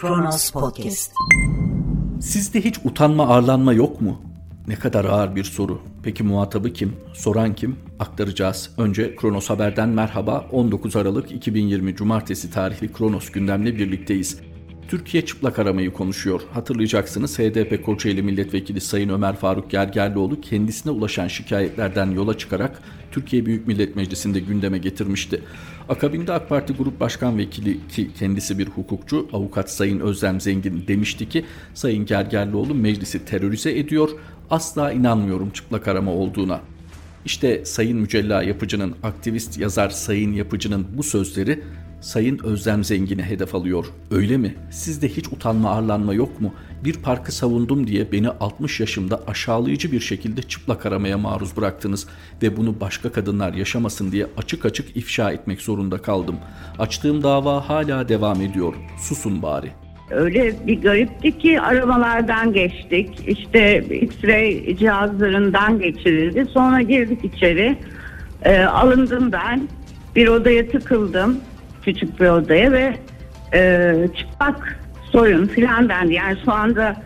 Kronos Podcast. Sizde hiç utanma arlanma yok mu? Ne kadar ağır bir soru. Peki muhatabı kim? Soran kim? Aktaracağız. Önce Kronos Haber'den merhaba. 19 Aralık 2020 Cumartesi tarihli Kronos gündemle birlikteyiz. Türkiye çıplak aramayı konuşuyor. Hatırlayacaksınız HDP Kocaeli Milletvekili Sayın Ömer Faruk Gergerlioğlu kendisine ulaşan şikayetlerden yola çıkarak Türkiye Büyük Millet Meclisi'nde gündeme getirmişti. Akabinde AK Parti Grup Başkan Vekili ki kendisi bir hukukçu avukat Sayın Özlem Zengin demişti ki Sayın Gergerlioğlu meclisi terörize ediyor asla inanmıyorum çıplak arama olduğuna. İşte Sayın Mücella Yapıcı'nın aktivist yazar Sayın Yapıcı'nın bu sözleri Sayın Özlem Zengin'e hedef alıyor. Öyle mi? Sizde hiç utanma arlanma yok mu? Bir parkı savundum diye beni 60 yaşımda aşağılayıcı bir şekilde çıplak aramaya maruz bıraktınız ve bunu başka kadınlar yaşamasın diye açık açık ifşa etmek zorunda kaldım. Açtığım dava hala devam ediyor. Susun bari. Öyle bir garipti ki aramalardan geçtik. İşte X-ray cihazlarından geçirildi. Sonra girdik içeri. E, alındım ben. Bir odaya tıkıldım küçük bir odaya ve e, çıplak soyun filan dendi. Yani şu anda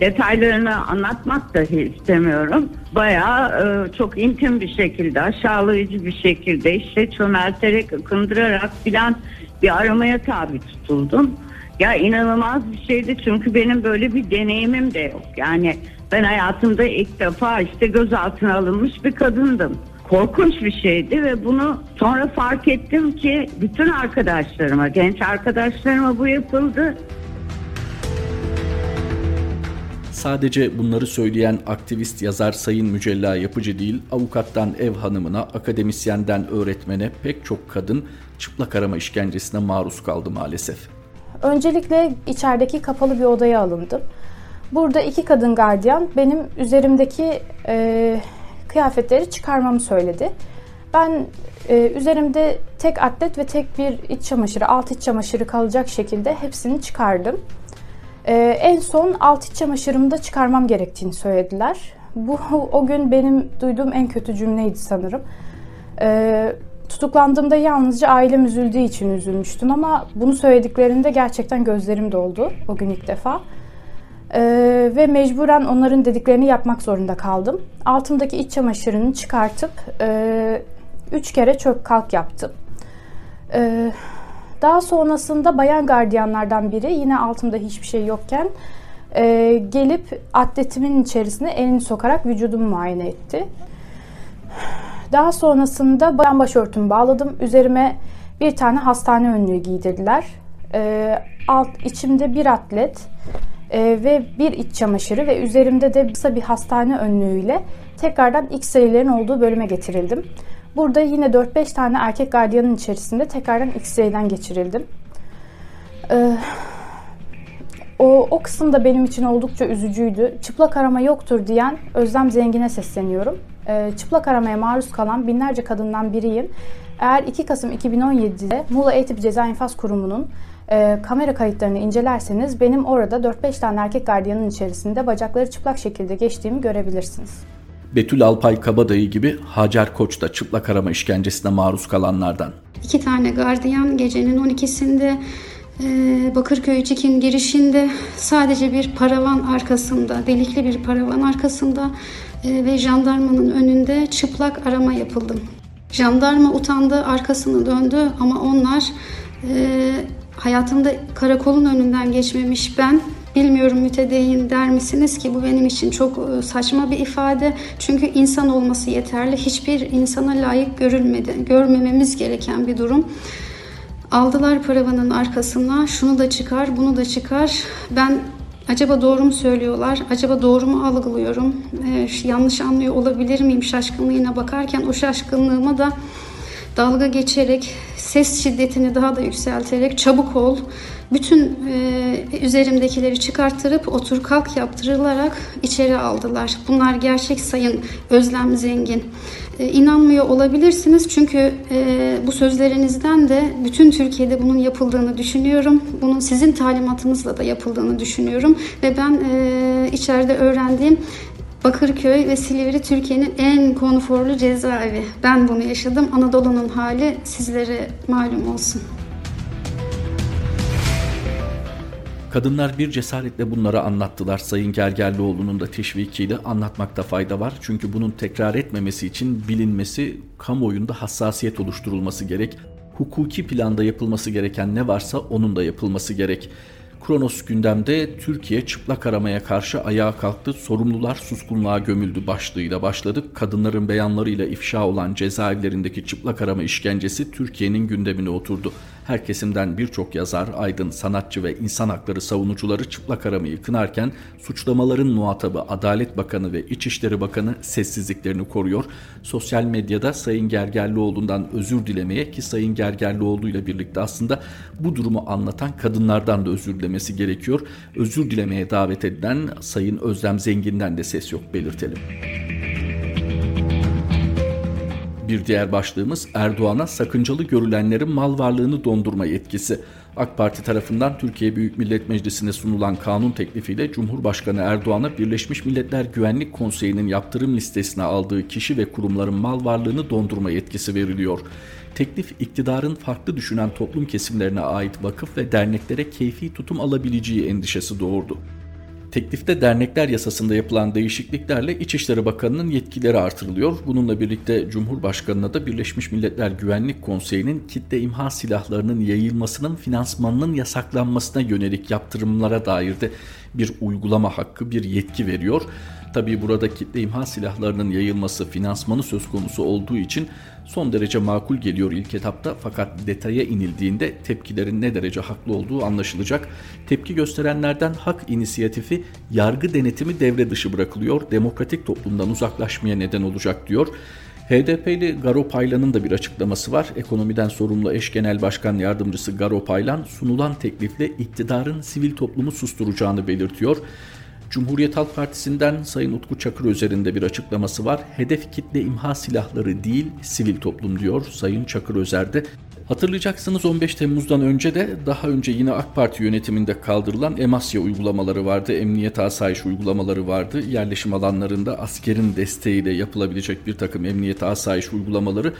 detaylarını anlatmak dahi istemiyorum. Bayağı e, çok intim bir şekilde, aşağılayıcı bir şekilde işte çömelterek, ıkındırarak filan bir aramaya tabi tutuldum. Ya inanılmaz bir şeydi çünkü benim böyle bir deneyimim de yok. Yani ben hayatımda ilk defa işte gözaltına alınmış bir kadındım korkunç bir şeydi ve bunu sonra fark ettim ki bütün arkadaşlarıma, genç arkadaşlarıma bu yapıldı. Sadece bunları söyleyen aktivist yazar Sayın Mücella Yapıcı değil, avukattan ev hanımına, akademisyenden öğretmene pek çok kadın çıplak arama işkencesine maruz kaldı maalesef. Öncelikle içerideki kapalı bir odaya alındım. Burada iki kadın gardiyan benim üzerimdeki e, kıyafetleri çıkarmamı söyledi. Ben e, üzerimde tek atlet ve tek bir iç çamaşırı, alt iç çamaşırı kalacak şekilde hepsini çıkardım. E, en son alt iç çamaşırımı da çıkarmam gerektiğini söylediler. Bu o gün benim duyduğum en kötü cümleydi sanırım. E, tutuklandığımda yalnızca ailem üzüldüğü için üzülmüştüm ama bunu söylediklerinde gerçekten gözlerim doldu o gün ilk defa. Ee, ve mecburen onların dediklerini yapmak zorunda kaldım. Altımdaki iç çamaşırını çıkartıp e, üç kere çök kalk yaptım. Ee, daha sonrasında bayan gardiyanlardan biri yine altımda hiçbir şey yokken e, gelip atletimin içerisine elini sokarak vücudumu muayene etti. Daha sonrasında bayan başörtümü bağladım. Üzerime bir tane hastane önlüğü giydirdiler. E, alt içimde bir atlet, e, ve bir iç çamaşırı ve üzerimde de kısa bir hastane önlüğüyle tekrardan X-ray'lerin olduğu bölüme getirildim. Burada yine 4-5 tane erkek gardiyanın içerisinde tekrardan X-ray'den geçirildim. Ee, o, o kısım da benim için oldukça üzücüydü. Çıplak arama yoktur diyen Özlem Zengin'e sesleniyorum. Ee, çıplak aramaya maruz kalan binlerce kadından biriyim. Eğer 2 Kasım 2017'de Muğla Eğitim Ceza İnfaz Kurumu'nun e, kamera kayıtlarını incelerseniz benim orada 4-5 tane erkek gardiyanın içerisinde bacakları çıplak şekilde geçtiğimi görebilirsiniz. Betül Alpay Kabadayı gibi Hacer Koç da çıplak arama işkencesine maruz kalanlardan. İki tane gardiyan gecenin 12'sinde e, Bakırköy Çikin girişinde sadece bir paravan arkasında, delikli bir paravan arkasında e, ve jandarmanın önünde çıplak arama yapıldım. Jandarma utandı, arkasını döndü ama onlar e, hayatımda karakolun önünden geçmemiş ben bilmiyorum mütedeyyin der misiniz ki bu benim için çok e, saçma bir ifade. Çünkü insan olması yeterli. Hiçbir insana layık görülmedi. Görmememiz gereken bir durum. Aldılar paravanın arkasına şunu da çıkar bunu da çıkar. Ben acaba doğru mu söylüyorlar? Acaba doğru mu algılıyorum? Ee, yanlış anlıyor olabilir miyim şaşkınlığına bakarken o şaşkınlığıma da dalga geçerek, ses şiddetini daha da yükselterek çabuk ol, bütün e, üzerimdekileri çıkarttırıp otur kalk yaptırılarak içeri aldılar. Bunlar gerçek sayın Özlem Zengin. E, inanmıyor olabilirsiniz çünkü e, bu sözlerinizden de bütün Türkiye'de bunun yapıldığını düşünüyorum. Bunun sizin talimatınızla da yapıldığını düşünüyorum ve ben e, içeride öğrendiğim Bakırköy ve Silivri Türkiye'nin en konforlu cezaevi. Ben bunu yaşadım. Anadolu'nun hali sizlere malum olsun. Kadınlar bir cesaretle bunları anlattılar. Sayın Gergerlioğlu'nun da teşvikiyle anlatmakta fayda var. Çünkü bunun tekrar etmemesi için bilinmesi, kamuoyunda hassasiyet oluşturulması gerek. Hukuki planda yapılması gereken ne varsa onun da yapılması gerek. Kronos gündemde Türkiye çıplak aramaya karşı ayağa kalktı. Sorumlular suskunluğa gömüldü başlığıyla başladık. Kadınların beyanlarıyla ifşa olan cezaevlerindeki çıplak arama işkencesi Türkiye'nin gündemine oturdu. Her kesimden birçok yazar, aydın, sanatçı ve insan hakları savunucuları çıplak aramayı kınarken suçlamaların muhatabı Adalet Bakanı ve İçişleri Bakanı sessizliklerini koruyor. Sosyal medyada Sayın Gergerlioğlu'ndan özür dilemeye ki Sayın Gergerlioğlu ile birlikte aslında bu durumu anlatan kadınlardan da özür dilemesi gerekiyor. Özür dilemeye davet edilen Sayın Özlem Zengin'den de ses yok belirtelim. Bir diğer başlığımız Erdoğan'a sakıncalı görülenlerin mal varlığını dondurma yetkisi. AK Parti tarafından Türkiye Büyük Millet Meclisi'ne sunulan kanun teklifiyle Cumhurbaşkanı Erdoğan'a Birleşmiş Milletler Güvenlik Konseyi'nin yaptırım listesine aldığı kişi ve kurumların mal varlığını dondurma yetkisi veriliyor. Teklif iktidarın farklı düşünen toplum kesimlerine ait vakıf ve derneklere keyfi tutum alabileceği endişesi doğurdu. Teklifte dernekler yasasında yapılan değişikliklerle İçişleri Bakanı'nın yetkileri artırılıyor. Bununla birlikte Cumhurbaşkanı'na da Birleşmiş Milletler Güvenlik Konseyi'nin kitle imha silahlarının yayılmasının finansmanının yasaklanmasına yönelik yaptırımlara dair de bir uygulama hakkı, bir yetki veriyor. Tabii burada kitle imha silahlarının yayılması finansmanı söz konusu olduğu için son derece makul geliyor ilk etapta fakat detaya inildiğinde tepkilerin ne derece haklı olduğu anlaşılacak. Tepki gösterenlerden hak inisiyatifi yargı denetimi devre dışı bırakılıyor, demokratik toplumdan uzaklaşmaya neden olacak diyor. HDP'li Garo Paylan'ın da bir açıklaması var. Ekonomiden sorumlu eş genel başkan yardımcısı Garo Paylan sunulan teklifle iktidarın sivil toplumu susturacağını belirtiyor. Cumhuriyet Halk Partisi'nden Sayın Utku Çakır üzerinde bir açıklaması var. Hedef kitle imha silahları değil sivil toplum diyor Sayın Çakır Özer'de. Hatırlayacaksınız 15 Temmuz'dan önce de daha önce yine AK Parti yönetiminde kaldırılan Emasya uygulamaları vardı. Emniyet asayiş uygulamaları vardı. Yerleşim alanlarında askerin desteğiyle yapılabilecek bir takım emniyet asayiş uygulamaları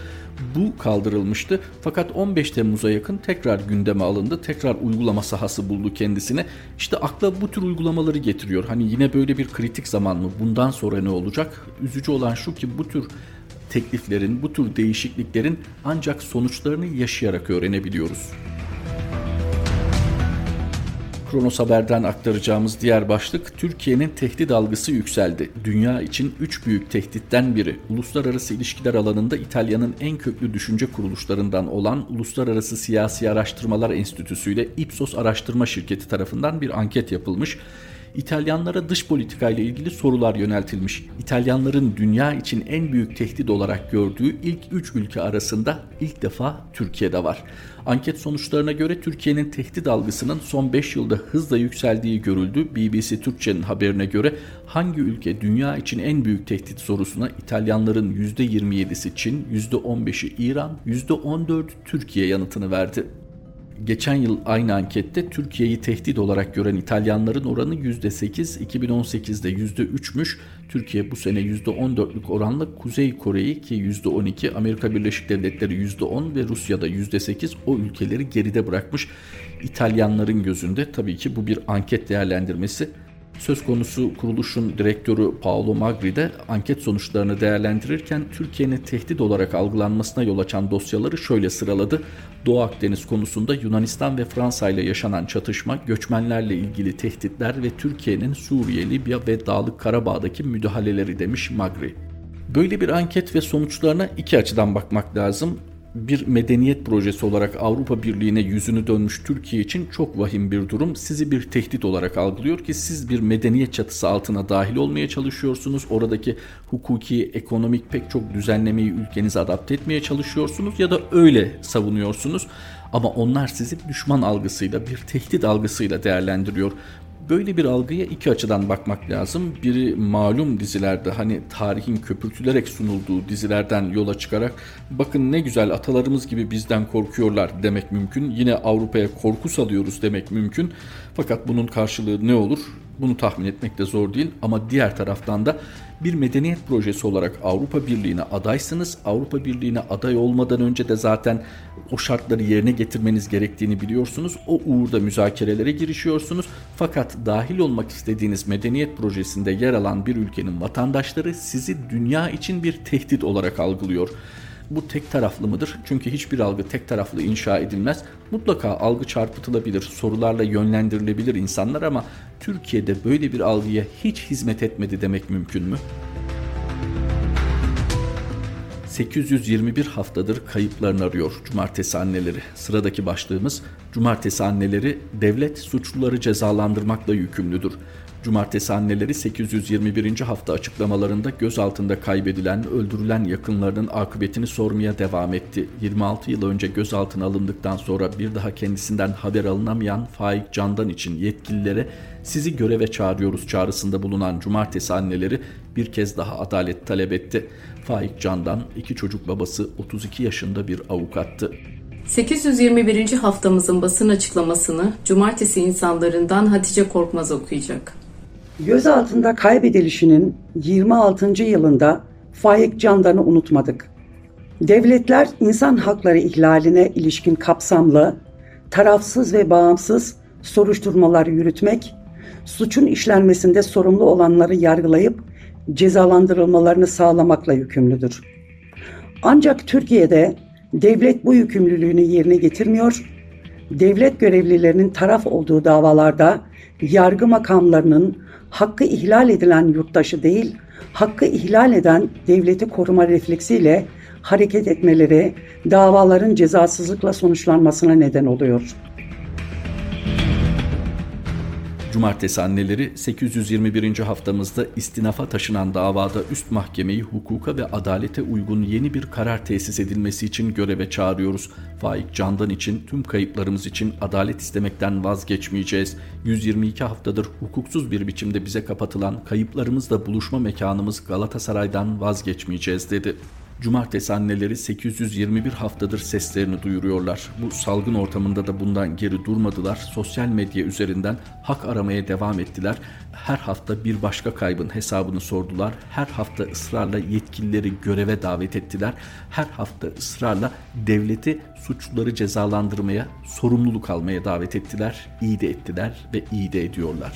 bu kaldırılmıştı. Fakat 15 Temmuz'a yakın tekrar gündeme alındı. Tekrar uygulama sahası buldu kendisine. İşte akla bu tür uygulamaları getiriyor. Hani yine böyle bir kritik zaman mı? Bundan sonra ne olacak? Üzücü olan şu ki bu tür tekliflerin, bu tür değişikliklerin ancak sonuçlarını yaşayarak öğrenebiliyoruz. Kronos Haber'den aktaracağımız diğer başlık Türkiye'nin tehdit algısı yükseldi. Dünya için üç büyük tehditten biri. Uluslararası ilişkiler alanında İtalya'nın en köklü düşünce kuruluşlarından olan Uluslararası Siyasi Araştırmalar Enstitüsü ile Ipsos Araştırma Şirketi tarafından bir anket yapılmış. İtalyanlara dış politika ile ilgili sorular yöneltilmiş. İtalyanların dünya için en büyük tehdit olarak gördüğü ilk 3 ülke arasında ilk defa Türkiye'de var. Anket sonuçlarına göre Türkiye'nin tehdit algısının son 5 yılda hızla yükseldiği görüldü. BBC Türkçe'nin haberine göre hangi ülke dünya için en büyük tehdit sorusuna İtalyanların %27'si Çin, %15'i İran, %14'ü Türkiye yanıtını verdi. Geçen yıl aynı ankette Türkiye'yi tehdit olarak gören İtalyanların oranı %8, 2018'de %3'müş. Türkiye bu sene %14'lük oranla Kuzey Kore'yi ki %12, Amerika Birleşik Devletleri %10 ve Rusya'da %8 o ülkeleri geride bırakmış. İtalyanların gözünde tabii ki bu bir anket değerlendirmesi. Söz konusu kuruluşun direktörü Paolo Magri de anket sonuçlarını değerlendirirken Türkiye'nin tehdit olarak algılanmasına yol açan dosyaları şöyle sıraladı. Doğu Akdeniz konusunda Yunanistan ve Fransa ile yaşanan çatışma, göçmenlerle ilgili tehditler ve Türkiye'nin Suriye, Libya ve Dağlık Karabağ'daki müdahaleleri demiş Magri. Böyle bir anket ve sonuçlarına iki açıdan bakmak lazım bir medeniyet projesi olarak Avrupa Birliği'ne yüzünü dönmüş Türkiye için çok vahim bir durum. Sizi bir tehdit olarak algılıyor ki siz bir medeniyet çatısı altına dahil olmaya çalışıyorsunuz. Oradaki hukuki, ekonomik pek çok düzenlemeyi ülkenize adapte etmeye çalışıyorsunuz ya da öyle savunuyorsunuz. Ama onlar sizi düşman algısıyla, bir tehdit algısıyla değerlendiriyor. Böyle bir algıya iki açıdan bakmak lazım. Biri malum dizilerde hani tarihin köpürtülerek sunulduğu dizilerden yola çıkarak bakın ne güzel atalarımız gibi bizden korkuyorlar demek mümkün. Yine Avrupa'ya korku salıyoruz demek mümkün. Fakat bunun karşılığı ne olur? Bunu tahmin etmek de zor değil ama diğer taraftan da Bir medeniyet projesi olarak Avrupa Birliği'ne adaysınız. Avrupa Birliği'ne aday olmadan önce de zaten o şartları yerine getirmeniz gerektiğini biliyorsunuz. O uğurda müzakerelere girişiyorsunuz. Fakat dahil olmak istediğiniz medeniyet projesinde yer alan bir ülkenin vatandaşları sizi dünya için bir tehdit olarak algılıyor. Bu tek taraflı mıdır? Çünkü hiçbir algı tek taraflı inşa edilmez. Mutlaka algı çarpıtılabilir, sorularla yönlendirilebilir insanlar ama Türkiye'de böyle bir algıya hiç hizmet etmedi demek mümkün mü? 821 haftadır kayıplarını arıyor cumartesi anneleri. Sıradaki başlığımız cumartesi anneleri devlet suçluları cezalandırmakla yükümlüdür. Cumartesi anneleri 821. hafta açıklamalarında gözaltında kaybedilen, öldürülen yakınlarının akıbetini sormaya devam etti. 26 yıl önce gözaltına alındıktan sonra bir daha kendisinden haber alınamayan Faik Candan için yetkililere sizi göreve çağırıyoruz çağrısında bulunan cumartesi anneleri bir kez daha adalet talep etti. Faik Candan iki çocuk babası 32 yaşında bir avukattı. 821. haftamızın basın açıklamasını cumartesi insanlarından Hatice Korkmaz okuyacak. Gözaltında kaybedilişinin 26. yılında Faik Candan'ı unutmadık. Devletler insan hakları ihlaline ilişkin kapsamlı, tarafsız ve bağımsız soruşturmalar yürütmek, suçun işlenmesinde sorumlu olanları yargılayıp cezalandırılmalarını sağlamakla yükümlüdür. Ancak Türkiye'de devlet bu yükümlülüğünü yerine getirmiyor, devlet görevlilerinin taraf olduğu davalarda yargı makamlarının hakkı ihlal edilen yurttaşı değil, hakkı ihlal eden devleti koruma refleksiyle hareket etmeleri davaların cezasızlıkla sonuçlanmasına neden oluyor. Cumartesi anneleri 821. haftamızda istinafa taşınan davada üst mahkemeyi hukuka ve adalete uygun yeni bir karar tesis edilmesi için göreve çağırıyoruz. Faik Candan için tüm kayıplarımız için adalet istemekten vazgeçmeyeceğiz. 122 haftadır hukuksuz bir biçimde bize kapatılan kayıplarımızla buluşma mekanımız Galatasaray'dan vazgeçmeyeceğiz dedi. Cumartesi anneleri 821 haftadır seslerini duyuruyorlar. Bu salgın ortamında da bundan geri durmadılar. Sosyal medya üzerinden hak aramaya devam ettiler. Her hafta bir başka kaybın hesabını sordular. Her hafta ısrarla yetkilileri göreve davet ettiler. Her hafta ısrarla devleti suçluları cezalandırmaya, sorumluluk almaya davet ettiler. İyi de ettiler ve iyi de ediyorlar.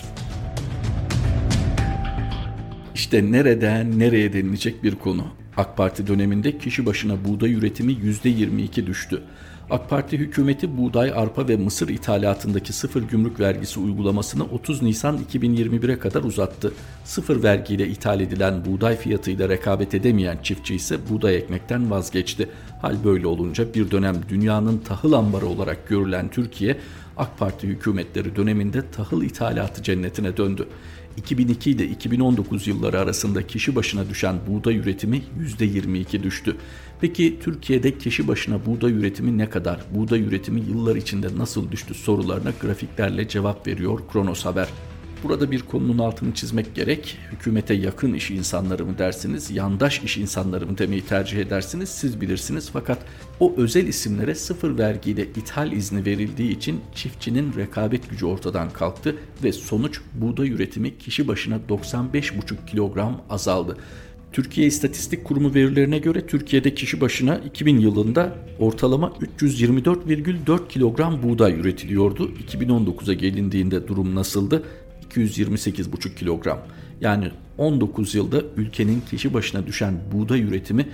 İşte nereden nereye denilecek bir konu. AK Parti döneminde kişi başına buğday üretimi %22 düştü. AK Parti hükümeti buğday, arpa ve mısır ithalatındaki sıfır gümrük vergisi uygulamasını 30 Nisan 2021'e kadar uzattı. Sıfır vergiyle ithal edilen buğday fiyatıyla rekabet edemeyen çiftçi ise buğday ekmekten vazgeçti. Hal böyle olunca bir dönem dünyanın tahıl ambarı olarak görülen Türkiye, AK Parti hükümetleri döneminde tahıl ithalatı cennetine döndü. 2002 ile 2019 yılları arasında kişi başına düşen buğday üretimi %22 düştü. Peki Türkiye'de kişi başına buğday üretimi ne kadar? Buğday üretimi yıllar içinde nasıl düştü sorularına grafiklerle cevap veriyor Kronos Haber. Burada bir konunun altını çizmek gerek. Hükümete yakın iş insanları mı dersiniz, yandaş iş insanları mı demeyi tercih edersiniz siz bilirsiniz. Fakat o özel isimlere sıfır vergiyle ithal izni verildiği için çiftçinin rekabet gücü ortadan kalktı ve sonuç buğday üretimi kişi başına 95,5 kilogram azaldı. Türkiye İstatistik Kurumu verilerine göre Türkiye'de kişi başına 2000 yılında ortalama 324,4 kilogram buğday üretiliyordu. 2019'a gelindiğinde durum nasıldı? 228,5 kilogram. Yani 19 yılda ülkenin kişi başına düşen buğday üretimi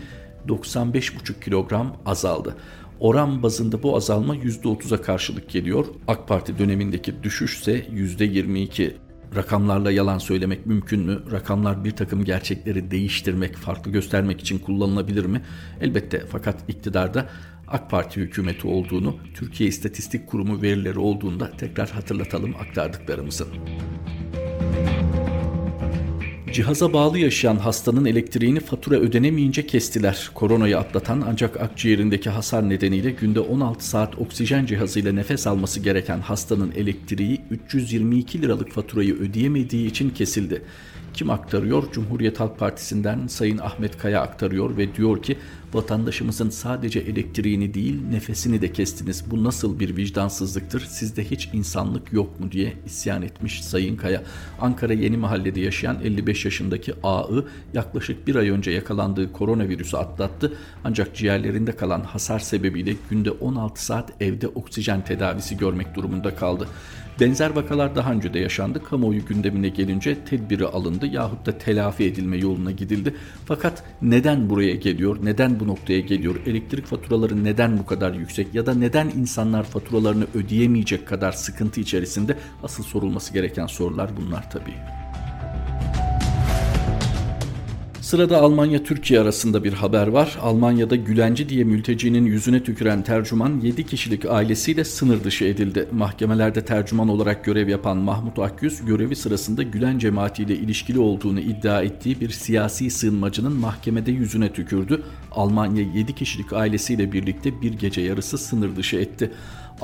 95,5 kilogram azaldı. Oran bazında bu azalma %30'a karşılık geliyor. AK Parti dönemindeki düşüş ise %22. Rakamlarla yalan söylemek mümkün mü? Rakamlar bir takım gerçekleri değiştirmek, farklı göstermek için kullanılabilir mi? Elbette fakat iktidarda AK Parti hükümeti olduğunu, Türkiye İstatistik Kurumu verileri olduğunda tekrar hatırlatalım aktardıklarımızın. Cihaza bağlı yaşayan hastanın elektriğini fatura ödenemeyince kestiler. Koronayı atlatan ancak akciğerindeki hasar nedeniyle günde 16 saat oksijen cihazıyla nefes alması gereken hastanın elektriği 322 liralık faturayı ödeyemediği için kesildi. Kim aktarıyor? Cumhuriyet Halk Partisi'nden Sayın Ahmet Kaya aktarıyor ve diyor ki vatandaşımızın sadece elektriğini değil nefesini de kestiniz. Bu nasıl bir vicdansızlıktır? Sizde hiç insanlık yok mu diye isyan etmiş Sayın Kaya. Ankara Yeni Mahalle'de yaşayan 55 yaşındaki A'ı yaklaşık bir ay önce yakalandığı koronavirüsü atlattı. Ancak ciğerlerinde kalan hasar sebebiyle günde 16 saat evde oksijen tedavisi görmek durumunda kaldı. Benzer vakalar daha önce de yaşandı. Kamuoyu gündemine gelince tedbiri alındı yahut da telafi edilme yoluna gidildi. Fakat neden buraya geliyor, neden bu noktaya geliyor, elektrik faturaları neden bu kadar yüksek ya da neden insanlar faturalarını ödeyemeyecek kadar sıkıntı içerisinde asıl sorulması gereken sorular bunlar tabii. Sırada Almanya-Türkiye arasında bir haber var. Almanya'da Gülenci diye mültecinin yüzüne tüküren tercüman 7 kişilik ailesiyle sınır dışı edildi. Mahkemelerde tercüman olarak görev yapan Mahmut Akgüz görevi sırasında Gülen cemaatiyle ilişkili olduğunu iddia ettiği bir siyasi sığınmacının mahkemede yüzüne tükürdü. Almanya 7 kişilik ailesiyle birlikte bir gece yarısı sınır dışı etti.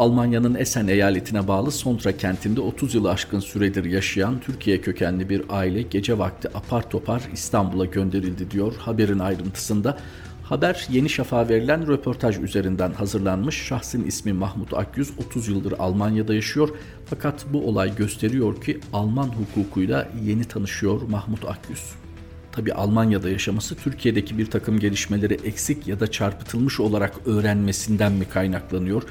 Almanya'nın Esen eyaletine bağlı Sontra kentinde 30 yılı aşkın süredir yaşayan Türkiye kökenli bir aile gece vakti apar topar İstanbul'a gönderildi diyor haberin ayrıntısında. Haber Yeni Şafak'a verilen röportaj üzerinden hazırlanmış. Şahsın ismi Mahmut Akyüz 30 yıldır Almanya'da yaşıyor. Fakat bu olay gösteriyor ki Alman hukukuyla yeni tanışıyor Mahmut Akyüz. Tabi Almanya'da yaşaması Türkiye'deki bir takım gelişmeleri eksik ya da çarpıtılmış olarak öğrenmesinden mi kaynaklanıyor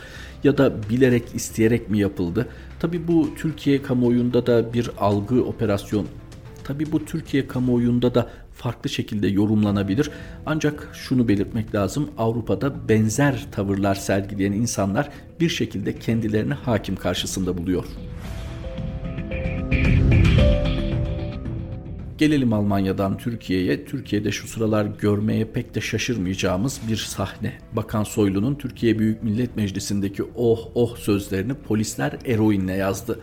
ya da bilerek isteyerek mi yapıldı? Tabi bu Türkiye kamuoyunda da bir algı operasyon Tabi bu Türkiye kamuoyunda da farklı şekilde yorumlanabilir. Ancak şunu belirtmek lazım. Avrupa'da benzer tavırlar sergileyen insanlar bir şekilde kendilerini hakim karşısında buluyor. Gelelim Almanya'dan Türkiye'ye. Türkiye'de şu sıralar görmeye pek de şaşırmayacağımız bir sahne. Bakan Soylu'nun Türkiye Büyük Millet Meclisi'ndeki oh oh sözlerini polisler eroinle yazdı.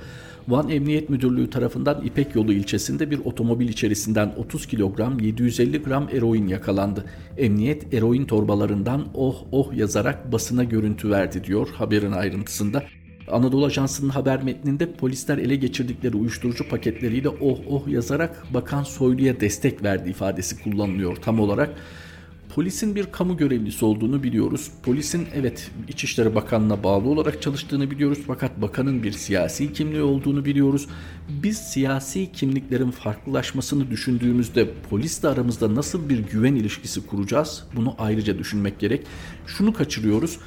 Van Emniyet Müdürlüğü tarafından İpek Yolu ilçesinde bir otomobil içerisinden 30 kilogram 750 gram eroin yakalandı. Emniyet eroin torbalarından oh oh yazarak basına görüntü verdi diyor haberin ayrıntısında. Anadolu Ajansı'nın haber metninde polisler ele geçirdikleri uyuşturucu paketleriyle oh oh yazarak Bakan Soylu'ya destek verdi ifadesi kullanılıyor tam olarak. Polisin bir kamu görevlisi olduğunu biliyoruz. Polisin evet İçişleri Bakanlığı'na bağlı olarak çalıştığını biliyoruz fakat bakanın bir siyasi kimliği olduğunu biliyoruz. Biz siyasi kimliklerin farklılaşmasını düşündüğümüzde polisle aramızda nasıl bir güven ilişkisi kuracağız? Bunu ayrıca düşünmek gerek. Şunu kaçırıyoruz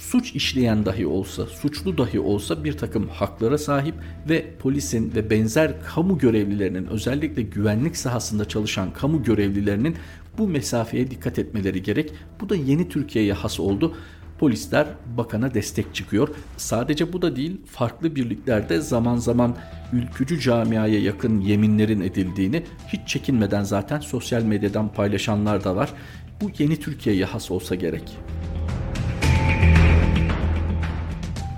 suç işleyen dahi olsa, suçlu dahi olsa bir takım haklara sahip ve polisin ve benzer kamu görevlilerinin özellikle güvenlik sahasında çalışan kamu görevlilerinin bu mesafeye dikkat etmeleri gerek. Bu da yeni Türkiye'ye has oldu. Polisler bakana destek çıkıyor. Sadece bu da değil, farklı birliklerde zaman zaman ülkücü camiaya yakın yeminlerin edildiğini hiç çekinmeden zaten sosyal medyadan paylaşanlar da var. Bu yeni Türkiye'ye has olsa gerek.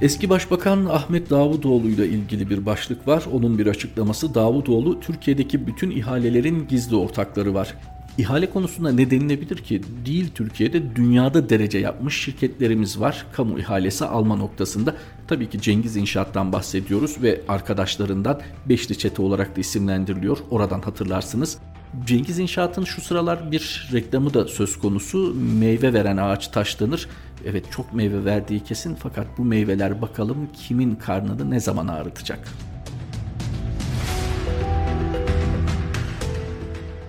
Eski Başbakan Ahmet Davutoğlu ile ilgili bir başlık var. Onun bir açıklaması Davutoğlu Türkiye'deki bütün ihalelerin gizli ortakları var. İhale konusunda ne denilebilir ki? Değil Türkiye'de dünyada derece yapmış şirketlerimiz var. Kamu ihalesi alma noktasında. Tabii ki Cengiz İnşaat'tan bahsediyoruz ve arkadaşlarından Beşli Çete olarak da isimlendiriliyor. Oradan hatırlarsınız. Cengiz İnşaat'ın şu sıralar bir reklamı da söz konusu. Meyve veren ağaç taşlanır. Evet çok meyve verdiği kesin fakat bu meyveler bakalım kimin karnını ne zaman ağrıtacak.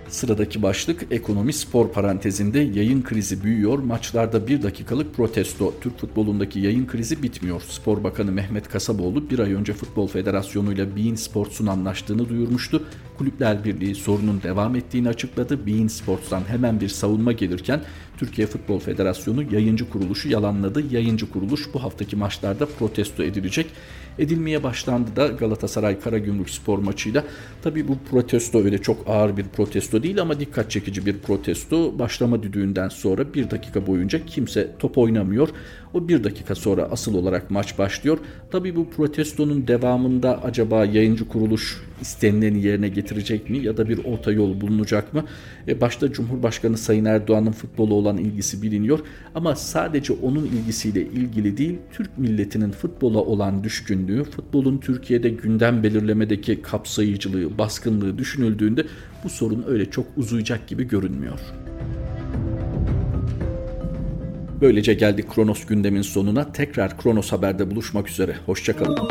Sıradaki başlık ekonomi spor parantezinde yayın krizi büyüyor. Maçlarda bir dakikalık protesto. Türk futbolundaki yayın krizi bitmiyor. Spor Bakanı Mehmet Kasaboğlu bir ay önce Futbol Federasyonu ile Bein Sports'un anlaştığını duyurmuştu. Kulüpler Birliği sorunun devam ettiğini açıkladı. Bein Sports'tan hemen bir savunma gelirken Türkiye Futbol Federasyonu yayıncı kuruluşu yalanladı. Yayıncı kuruluş bu haftaki maçlarda protesto edilecek. Edilmeye başlandı da Galatasaray Karagümrük spor maçıyla. Tabii bu protesto öyle çok ağır bir protesto değil ama dikkat çekici bir protesto. Başlama düdüğünden sonra bir dakika boyunca kimse top oynamıyor. O bir dakika sonra asıl olarak maç başlıyor. Tabii bu protestonun devamında acaba yayıncı kuruluş istenileni yerine getirecek mi ya da bir orta yol bulunacak mı? E başta Cumhurbaşkanı Sayın Erdoğan'ın futbolu olan ilgisi biliniyor ama sadece onun ilgisiyle ilgili değil, Türk milletinin futbola olan düşkünlüğü, futbolun Türkiye'de gündem belirlemedeki kapsayıcılığı, baskınlığı düşünüldüğünde bu sorun öyle çok uzayacak gibi görünmüyor. Böylece geldik Kronos gündemin sonuna. Tekrar Kronos Haber'de buluşmak üzere. Hoşçakalın.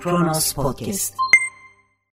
Kronos Podcast